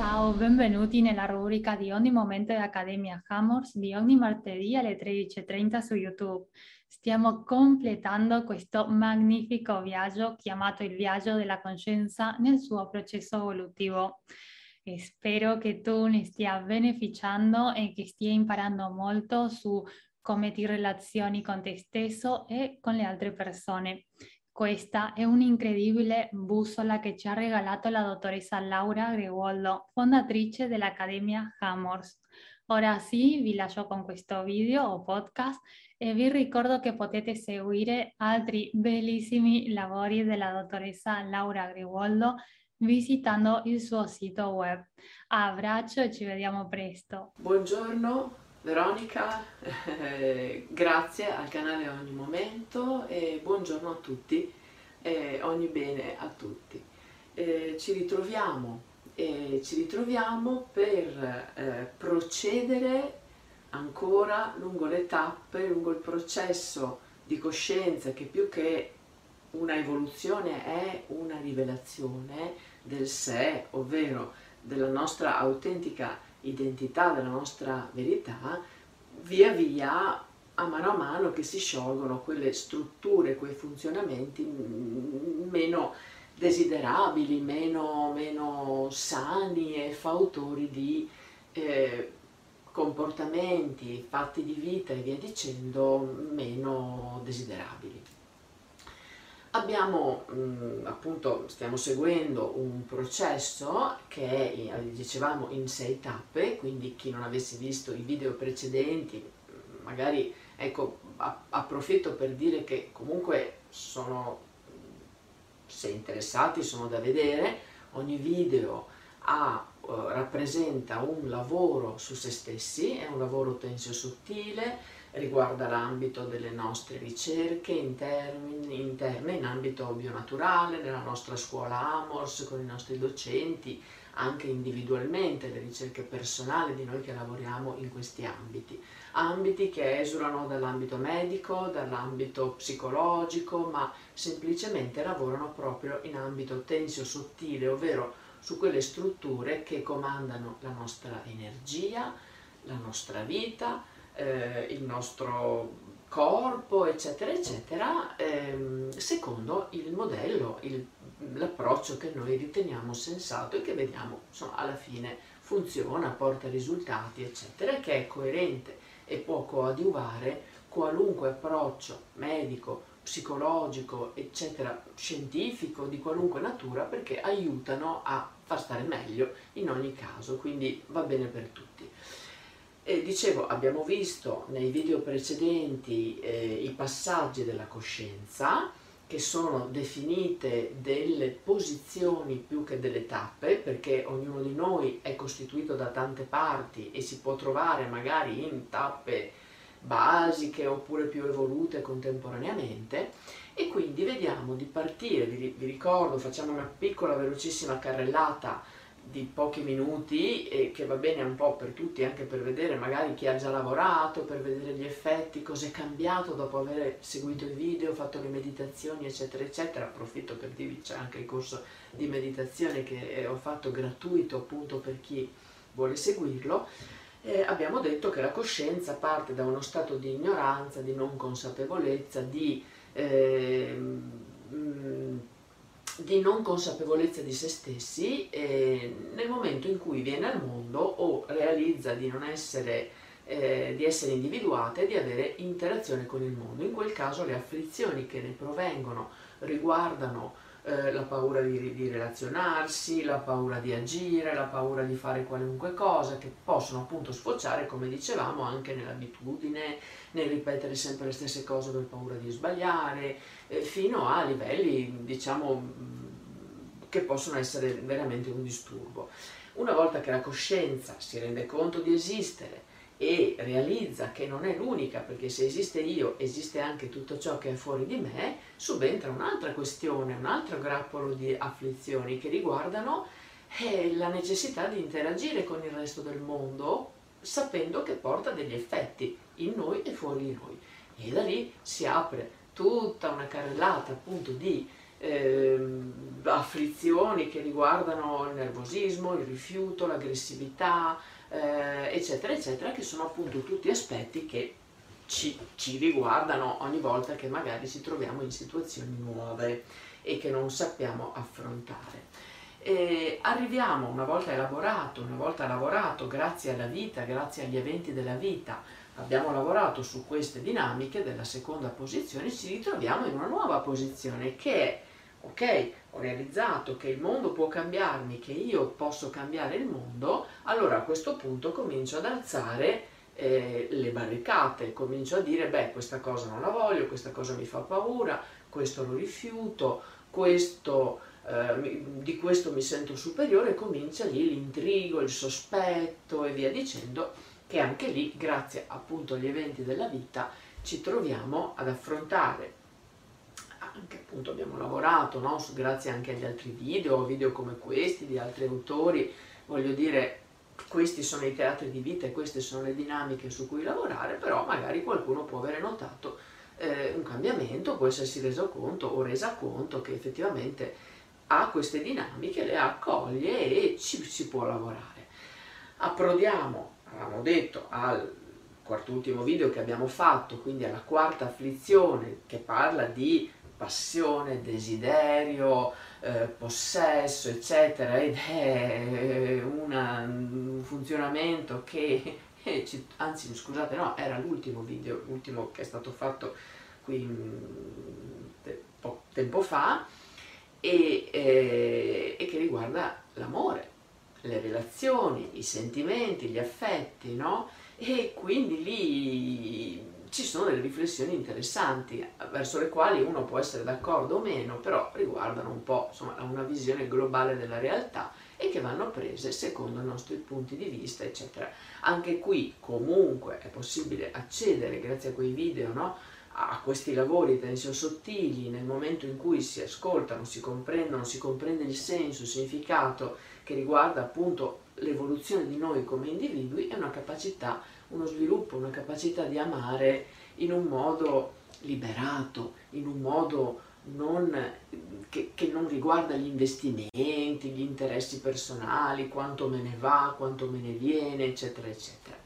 Ciao, benvenuti nella rubrica di ogni momento dell'Accademia Hammers di ogni martedì alle 13.30 su YouTube. Stiamo completando questo magnifico viaggio chiamato il viaggio della coscienza nel suo processo evolutivo. Spero che tu ne stia beneficiando e che stia imparando molto su come ti relazioni con te stesso e con le altre persone. Questa è un'incredibile bussola che ci ha regalato la dottoressa Laura Gregoldo, fondatrice dell'Accademia Hammers. Ora sì, vi lascio con questo video o podcast e vi ricordo che potete seguire altri bellissimi lavori della dottoressa Laura Gregoldo visitando il suo sito web. Abbraccio e ci vediamo presto. Buongiorno, Veronica, eh, grazie al canale Ogni Momento e buongiorno a tutti, eh, ogni bene a tutti. Eh, ci ritroviamo, ci ritroviamo per eh, procedere ancora lungo le tappe, lungo il processo di coscienza che più che una evoluzione è una rivelazione del sé, ovvero della nostra autentica identità, della nostra verità, via via, a mano a mano che si sciolgono quelle strutture, quei funzionamenti meno desiderabili, meno, meno sani e fautori di eh, comportamenti, fatti di vita e via dicendo, meno desiderabili. Abbiamo mh, appunto, stiamo seguendo un processo che è, dicevamo, in sei tappe, quindi chi non avesse visto i video precedenti, magari ecco, approfitto per dire che comunque sono, se interessati, sono da vedere, ogni video ha, rappresenta un lavoro su se stessi, è un lavoro tenso e sottile, riguarda l'ambito delle nostre ricerche interne, interne in ambito bionaturale, nella nostra scuola Amors, con i nostri docenti, anche individualmente, le ricerche personali di noi che lavoriamo in questi ambiti. Ambiti che esulano dall'ambito medico, dall'ambito psicologico, ma semplicemente lavorano proprio in ambito tensio sottile, ovvero su quelle strutture che comandano la nostra energia, la nostra vita, eh, il nostro corpo, eccetera, eccetera, ehm, secondo il modello, l'approccio che noi riteniamo sensato e che vediamo insomma, alla fine funziona, porta risultati, eccetera, che è coerente e può coadiuvare qualunque approccio medico, psicologico, eccetera, scientifico, di qualunque natura, perché aiutano a far stare meglio in ogni caso, quindi va bene per tutti. E dicevo, abbiamo visto nei video precedenti eh, i passaggi della coscienza, che sono definite delle posizioni più che delle tappe, perché ognuno di noi è costituito da tante parti e si può trovare magari in tappe basiche oppure più evolute contemporaneamente e quindi vediamo di partire, vi, vi ricordo, facciamo una piccola velocissima carrellata di pochi minuti e che va bene un po' per tutti, anche per vedere magari chi ha già lavorato, per vedere gli effetti, cosa è cambiato dopo aver seguito il video, fatto le meditazioni, eccetera, eccetera. Approfitto per dirvi c'è anche il corso di meditazione che ho fatto gratuito appunto per chi vuole seguirlo. Eh, abbiamo detto che la coscienza parte da uno stato di ignoranza, di non consapevolezza, di eh, di non consapevolezza di se stessi eh, nel momento in cui viene al mondo o realizza di non essere, eh, di essere individuata e di avere interazione con il mondo. In quel caso le afflizioni che ne provengono riguardano eh, la paura di, di, relazionarsi, la paura di agire, la paura di fare qualunque cosa, che possono appunto sfociare, come dicevamo, anche nell'abitudine, nel ripetere sempre le stesse cose per paura di sbagliare, eh, fino a livelli, diciamo, che possono essere veramente un disturbo. Una volta che la coscienza si rende conto di esistere, e realizza che non è l'unica, perché se esiste io, esiste anche tutto ciò che è fuori di me, subentra un'altra questione, un altro grappolo di afflizioni che riguardano eh, la necessità di interagire con il resto del mondo sapendo che porta degli effetti in noi e fuori di noi. E da lì si apre tutta una carrellata appunto di ehm, afflizioni che riguardano il nervosismo, il rifiuto, l'aggressività, eh, eccetera, eccetera, che sono appunto tutti aspetti che ci, ci riguardano ogni volta che magari ci troviamo in situazioni nuove e che non sappiamo affrontare. E arriviamo, una volta elaborato, una volta lavorato, grazie alla vita, grazie agli eventi della vita, abbiamo lavorato su queste dinamiche della seconda posizione, ci ritroviamo in una nuova posizione che è, ok, ho realizzato che il mondo può cambiarmi, che io posso cambiare il mondo, allora a questo punto comincio ad alzare eh, le barricate, comincio a dire, beh, questa cosa non la voglio, questa cosa mi fa paura, questo lo rifiuto, questo eh, di questo mi sento superiore, comincia lì l'intrigo, il sospetto e via dicendo, che anche lì, grazie appunto agli eventi della vita, ci troviamo ad affrontare. Anche appunto abbiamo lavorato, no? grazie anche agli altri video, video come questi, di altri autori, voglio dire, questi sono i teatri di vita e queste sono le dinamiche su cui lavorare, però magari qualcuno può avere notato eh, un cambiamento, può essersi reso conto o resa conto che effettivamente ha queste dinamiche, le accoglie e ci si può lavorare. Approdiamo, avevamo detto, al quarto ultimo video che abbiamo fatto, quindi alla quarta afflizione che parla di passione, desiderio, eh, possesso, eccetera, ed è una, un funzionamento che, eh, anzi scusate, no, era l'ultimo video, l'ultimo che è stato fatto qui te, po tempo fa, e, eh, e che riguarda l'amore, le relazioni, i sentimenti, gli affetti, no? E quindi lì ci sono delle riflessioni interessanti verso le quali uno può essere d'accordo o meno, però riguardano un po' insomma, una visione globale della realtà e che vanno prese secondo i nostri punti di vista, eccetera. Anche qui comunque è possibile accedere grazie a quei video, no? a questi lavori penso sottili nel momento in cui si ascoltano, si comprendono, si comprende il senso, il significato che riguarda appunto l'evoluzione di noi come individui è una capacità, uno sviluppo, una capacità di amare in un modo liberato, in un modo non, che, che, non riguarda gli investimenti, gli interessi personali, quanto me ne va, quanto me ne viene, eccetera, eccetera.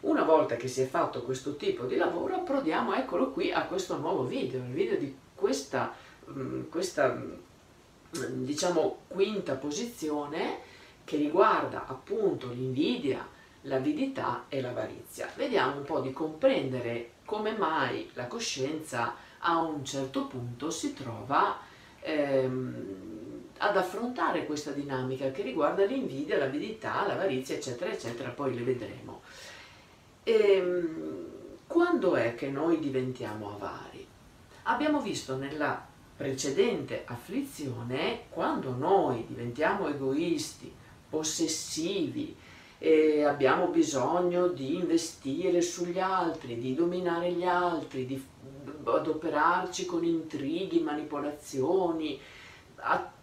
Una volta che si è fatto questo tipo di lavoro, approdiamo, eccolo qui, a questo nuovo video, il video di questa, mm, questa mm, diciamo, quinta posizione che riguarda appunto l'invidia, l'avidità e l'avarizia. Vediamo un po' di comprendere come mai la coscienza a un certo punto si trova ehm, ad affrontare questa dinamica che riguarda l'invidia, l'avidità, l'avarizia, eccetera, eccetera, poi le vedremo. E, ehm, quando è che noi diventiamo avari? Abbiamo visto nella precedente afflizione, quando noi diventiamo egoisti, possessivi, e abbiamo bisogno di investire sugli altri, di dominare gli altri, di adoperarci con intrighi, manipolazioni,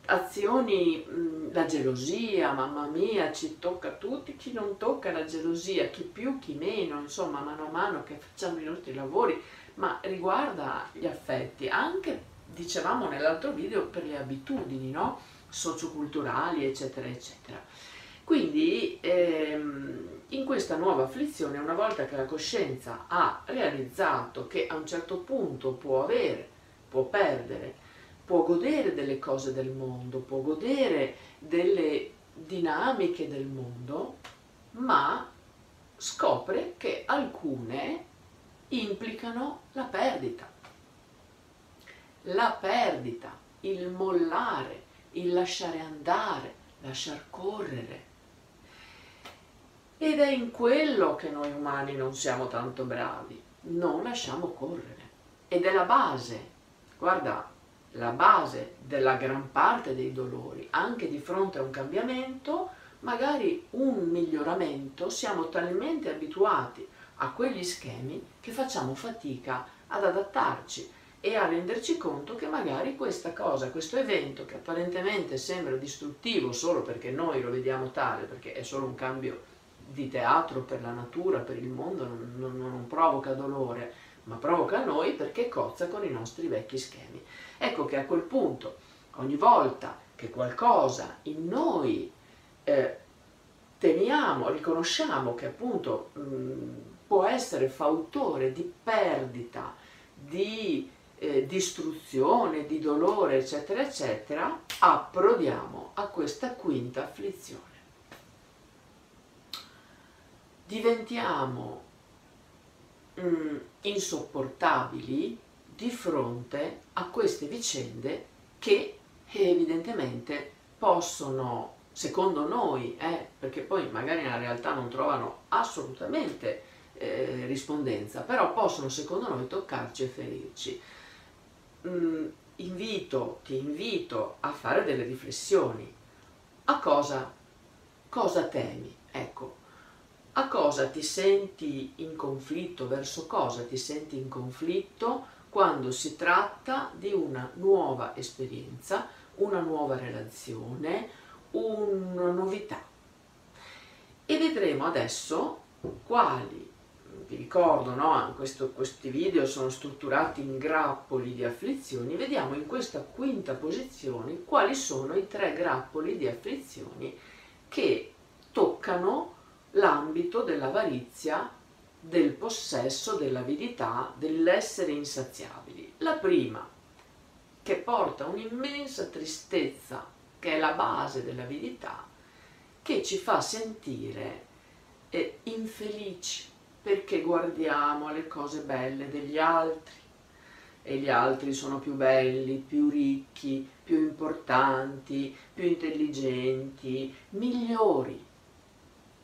azioni, la gelosia, mamma mia, ci tocca a tutti, chi non tocca la gelosia, chi più, chi meno, insomma, mano a mano che facciamo i nostri lavori, ma riguarda gli affetti, anche, dicevamo nell'altro video, per le abitudini, no? socioculturali, eccetera, eccetera. Quindi ehm, in questa nuova afflizione, una volta che la coscienza ha realizzato che a un certo punto può avere, può perdere, può godere delle cose del mondo, può godere delle dinamiche del mondo, ma scopre che alcune implicano la perdita. La perdita, il mollare, il lasciare andare, lasciar correre. Ed è in quello che noi umani non siamo tanto bravi, non lasciamo correre. Ed è la base. Guarda, la base della gran parte dei dolori, anche di fronte a un cambiamento, magari un miglioramento, siamo talmente abituati a quegli schemi che facciamo fatica ad adattarci e a renderci conto che magari questa cosa, questo evento che apparentemente sembra distruttivo solo perché noi lo vediamo tale, perché è solo un cambio di teatro per la natura, per il mondo, non, non, non provoca dolore, ma provoca noi perché cozza con i nostri vecchi schemi. Ecco che a quel punto ogni volta che qualcosa in noi eh, teniamo, riconosciamo che appunto mh, mm, può essere fautore di perdita, di eh, distruzione, di dolore, eccetera, eccetera, approdiamo a questa quinta afflizione. Diventiamo mm, insopportabili di fronte a queste vicende che evidentemente possono, secondo noi, eh, perché poi magari nella realtà non trovano assolutamente eh, rispondenza, però possono secondo noi toccarci e ferirci. Mm, invito, ti invito a fare delle riflessioni. A cosa, cosa temi? Ecco, a cosa ti senti in conflitto, verso cosa ti senti in conflitto quando si tratta di una nuova esperienza, una nuova relazione, una novità. E vedremo adesso quali, vi ricordo, no? Questo, questi video sono strutturati in grappoli di afflizioni, vediamo in questa quinta posizione quali sono i tre grappoli di afflizioni che toccano l'ambito dell'avarizia, del possesso, dell'avidità, dell'essere insaziabili. La prima, che porta un'immensa tristezza, che è la base dell'avidità, che ci fa sentire eh, infelici perché guardiamo alle cose belle degli altri e gli altri sono più belli, più ricchi, più importanti, più intelligenti, migliori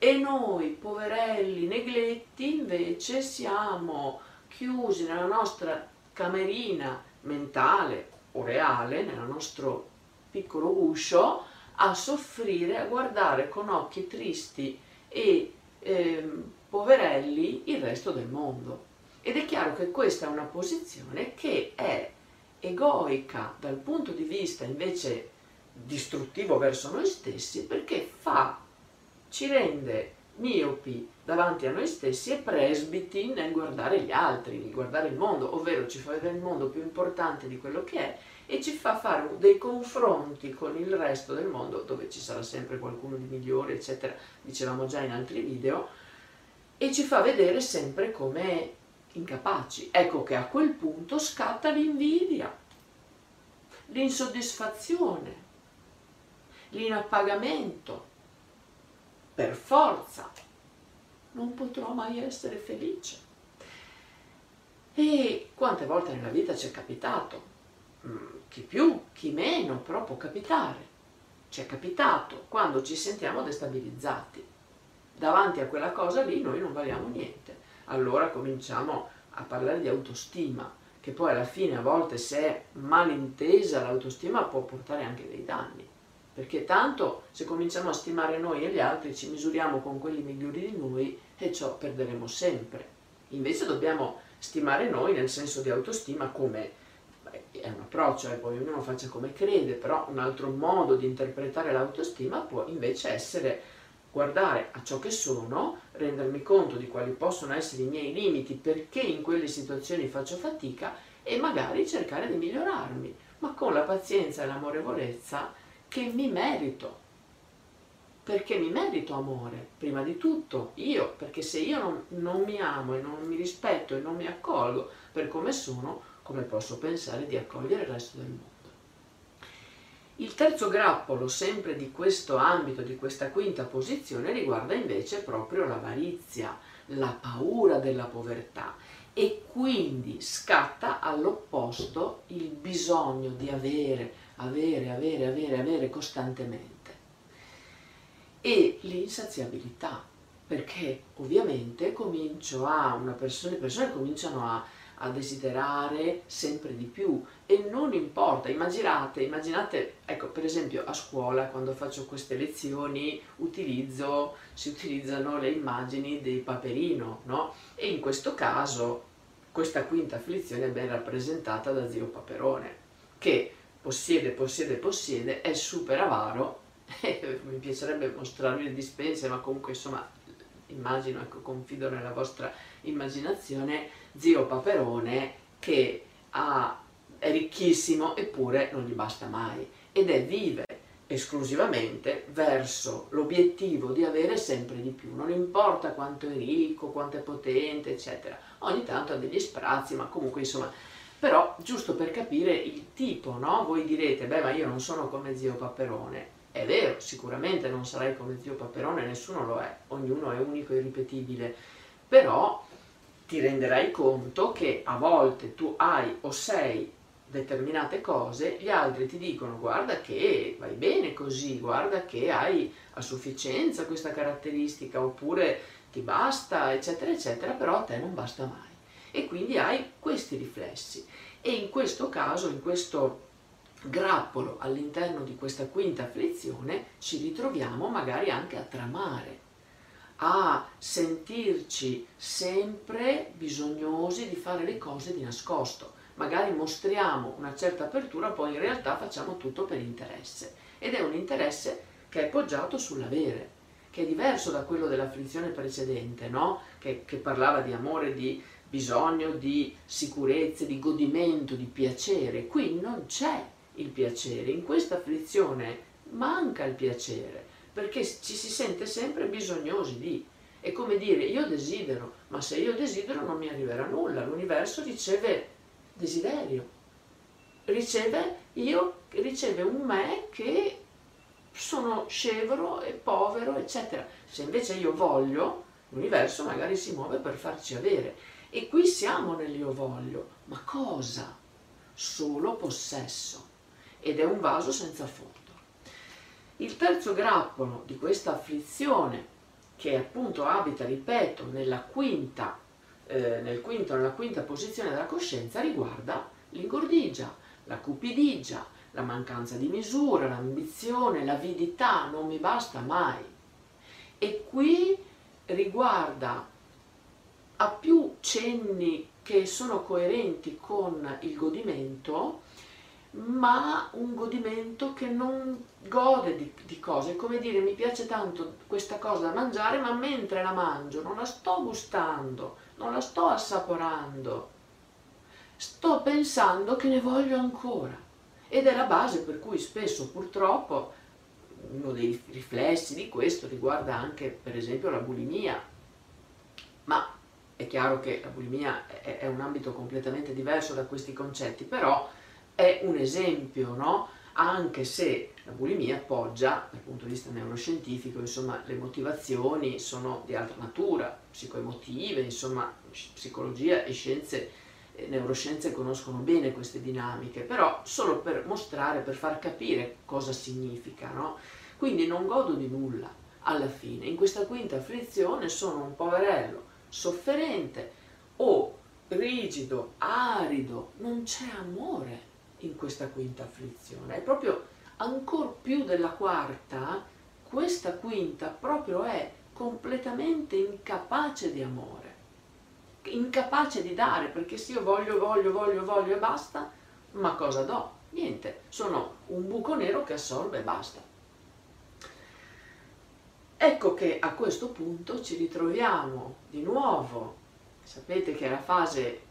e noi, poverelli, negletti, invece siamo chiusi nella nostra camerina mentale o reale, nel nostro piccolo uscio, a soffrire, a guardare con occhi tristi e eh, poverelli il resto del mondo. Ed è chiaro che questa è una posizione che è egoica dal punto di vista invece distruttivo verso noi stessi perché fa ci rende miopi davanti a noi stessi e presbiti nel guardare gli altri, nel guardare il mondo, ovvero ci fa vedere il mondo più importante di quello che è e ci fa fare dei confronti con il resto del mondo, dove ci sarà sempre qualcuno di migliore, eccetera, dicevamo già in altri video, e ci fa vedere sempre come incapaci. Ecco che a quel punto scatta l'invidia, l'insoddisfazione, l'inappagamento, per forza non potrò mai essere felice. E quante volte nella vita ci è capitato, mm, chi più, chi meno, però può capitare. Ci è capitato quando ci sentiamo destabilizzati. Davanti a quella cosa lì noi non valiamo niente. Allora cominciamo a parlare di autostima, che poi alla fine a volte se è malintesa l'autostima può portare anche dei danni perché tanto se cominciamo a stimare noi e gli altri ci misuriamo con quelli migliori di noi e ciò perderemo sempre. Invece dobbiamo stimare noi nel senso di autostima come beh, è un approccio eh, poi ognuno faccia come crede, però un altro modo di interpretare l'autostima può invece essere guardare a ciò che sono, rendermi conto di quali possono essere i miei limiti, perché in quelle situazioni faccio fatica e magari cercare di migliorarmi, ma con la pazienza e l'amorevolezza che mi merito. Perché mi merito amore, prima di tutto io, perché se io non, non mi amo e non mi rispetto e non mi accolgo per come sono, come posso pensare di accogliere il resto del mondo? Il terzo grappolo, sempre di questo ambito, di questa quinta posizione, riguarda invece proprio l'avarizia, la paura della povertà e quindi scatta all'opposto il bisogno di avere, avere, avere, avere, avere costantemente. E l'insaziabilità, perché ovviamente comincio a, una persona, le persone cominciano a, a desiderare sempre di più e non importa, immaginate, immaginate, ecco per esempio a scuola quando faccio queste lezioni utilizzo, si utilizzano le immagini dei paperino, no? E in questo caso questa quinta afflizione è ben rappresentata da zio Paperone, che possiede, possiede, possiede, è super avaro, mi piacerebbe mostrarvi le dispense, ma comunque insomma immagino, ecco, confido nella vostra immaginazione, zio Paperone che ha, è ricchissimo eppure non gli basta mai. Ed è vivere esclusivamente verso l'obiettivo di avere sempre di più, non importa quanto è ricco, quanto è potente, eccetera. Ogni tanto ha degli sprazzi, ma comunque insomma, però giusto per capire il tipo, no? Voi direte, beh, ma io non sono come zio Paperone. È vero, sicuramente non sarai come zio Paperone, nessuno lo è, ognuno è unico e irripetibile, però ti renderai conto che a volte tu hai o sei determinate cose, gli altri ti dicono guarda che vai bene così, guarda che hai a sufficienza questa caratteristica oppure ti basta, eccetera, eccetera, però a te non basta mai. E quindi hai questi riflessi. E in questo caso, in questo grappolo all'interno di questa quinta afflizione, ci ritroviamo magari anche a tramare, a sentirci sempre bisognosi di fare le cose di nascosto magari mostriamo una certa apertura, poi in realtà facciamo tutto per interesse. Ed è un interesse che è poggiato sull'avere, che è diverso da quello dell'afflizione precedente, no? che, che parlava di amore, di bisogno, di sicurezza, di godimento, di piacere. Qui non c'è il piacere, in questa afflizione manca il piacere, perché ci si sente sempre bisognosi di. È come dire io desidero, ma se io desidero non mi arriverà nulla, l'universo riceve desiderio. Riceve, io, riceve un me che sono scevro e povero, eccetera. Se invece io voglio, l'universo magari si muove per farci avere. E qui siamo nell'io voglio. Ma cosa? Solo possesso. Ed è un vaso senza fondo. Il terzo grappolo di questa afflizione, che appunto abita, ripeto, nella quinta eh, nel quinto, nella quinta posizione della coscienza riguarda l'ingordigia, la cupidigia, la mancanza di misura, l'ambizione, l'avidità, non mi basta mai. E qui riguarda a più cenni che sono coerenti con il godimento, ma un godimento che non gode di, di, cose, come dire mi piace tanto questa cosa da mangiare, ma mentre la mangio non la sto gustando, non la sto assaporando, sto pensando che ne voglio ancora. Ed è la base per cui spesso purtroppo uno dei riflessi di questo riguarda anche per esempio la bulimia, ma è chiaro che la bulimia è, un ambito completamente diverso da questi concetti, però è un esempio, no? anche se la bulimia poggia dal punto di vista neuroscientifico, insomma le motivazioni sono di altra natura, psicoemotive, insomma psicologia e scienze, eh, neuroscienze conoscono bene queste dinamiche, però solo per mostrare, per far capire cosa significa, no? Quindi non godo di nulla alla fine, in questa quinta afflizione sono un poverello sofferente o rigido, arido, non c'è amore in questa quinta afflizione. È proprio ancora più della quarta, questa quinta proprio è completamente incapace di amore, incapace di dare, perché se io voglio, voglio, voglio, voglio e basta, ma cosa do? Niente, sono un buco nero che assorbe e basta. Ecco che a questo punto ci ritroviamo di nuovo, sapete che è la fase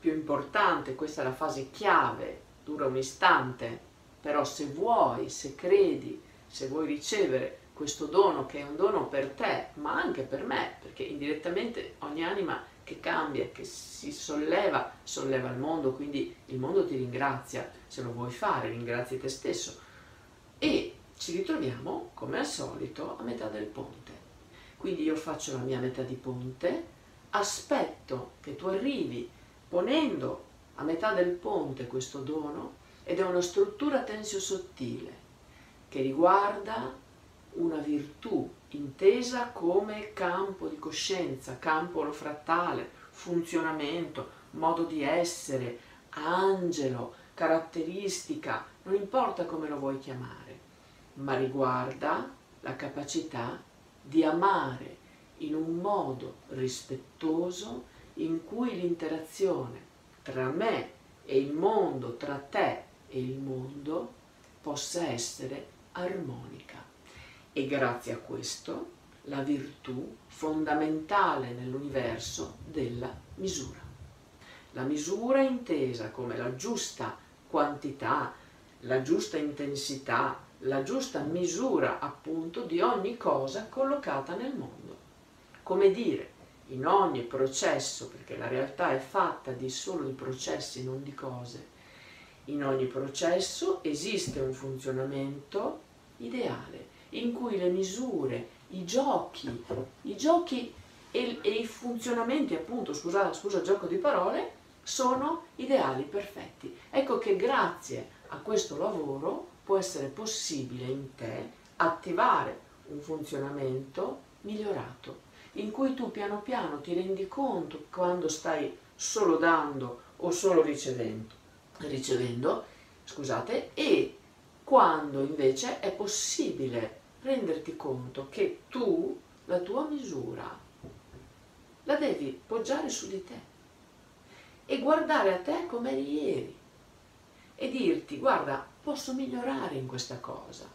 più importante, questa è la fase chiave dura un istante, però se vuoi, se credi, se vuoi ricevere questo dono che è un dono per te, ma anche per me, perché indirettamente ogni anima che cambia, che si solleva, solleva il mondo, quindi il mondo ti ringrazia, se lo vuoi fare, ringrazi te stesso. E ci ritroviamo, come al solito, a metà del ponte. Quindi io faccio la mia metà di ponte, aspetto che tu arrivi ponendo a metà del ponte questo dono ed è una struttura tensio-sottile che riguarda una virtù intesa come campo di coscienza, campo olofrattale, funzionamento, modo di essere, angelo, caratteristica, non importa come lo vuoi chiamare, ma riguarda la capacità di amare in un modo rispettoso in cui l'interazione tra me e il mondo, tra te e il mondo, possa essere armonica. E grazie a questo la virtù fondamentale nell'universo della misura. La misura intesa come la giusta quantità, la giusta intensità, la giusta misura appunto di ogni cosa collocata nel mondo. Come dire, in ogni processo, perché la realtà è fatta di solo di processi, non di cose, in ogni processo esiste un funzionamento ideale in cui le misure, i giochi, i giochi e, e i funzionamenti, appunto, scusa, scusa gioco di parole, sono ideali perfetti. Ecco che grazie a questo lavoro può essere possibile in te attivare un funzionamento migliorato, in cui tu piano piano ti rendi conto quando stai solo dando o solo ricevendo, ricevendo scusate, e quando invece è possibile renderti conto che tu, la tua misura, la devi poggiare su di te e guardare a te come eri ieri e dirti guarda posso migliorare in questa cosa?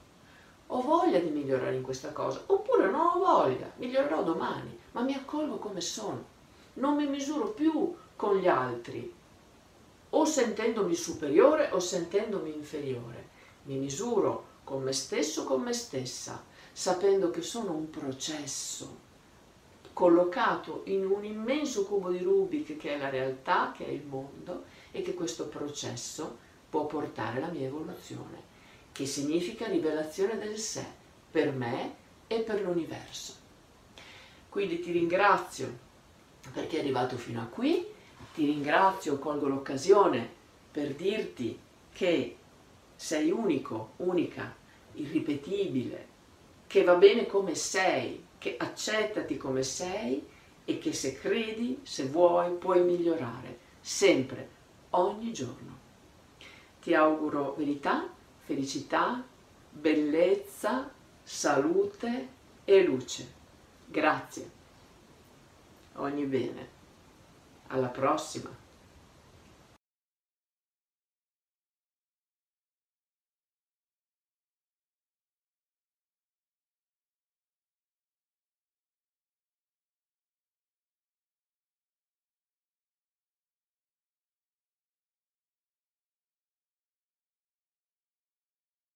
Ho voglia di migliorare in questa cosa? Oppure non ho voglia migliorerò domani ma mi accolgo come sono. Non mi misuro più con gli altri o sentendomi superiore o sentendomi inferiore. Mi misuro con me stesso con me stessa sapendo che sono un processo collocato in un immenso cubo di Rubik che è la realtà, che è il mondo e che questo processo può portare alla mia evoluzione, che significa rivelazione del sé per me e per l'universo. Quindi ti ringrazio perché è arrivato fino a qui, ti ringrazio, colgo l'occasione per dirti che sei unico, unica, irripetibile, che va bene come sei, che accettati come sei e che se credi, se vuoi, puoi migliorare, sempre, ogni giorno. Ti auguro verità, felicità, bellezza, salute e luce. Grazie. Ogni bene. Alla prossima.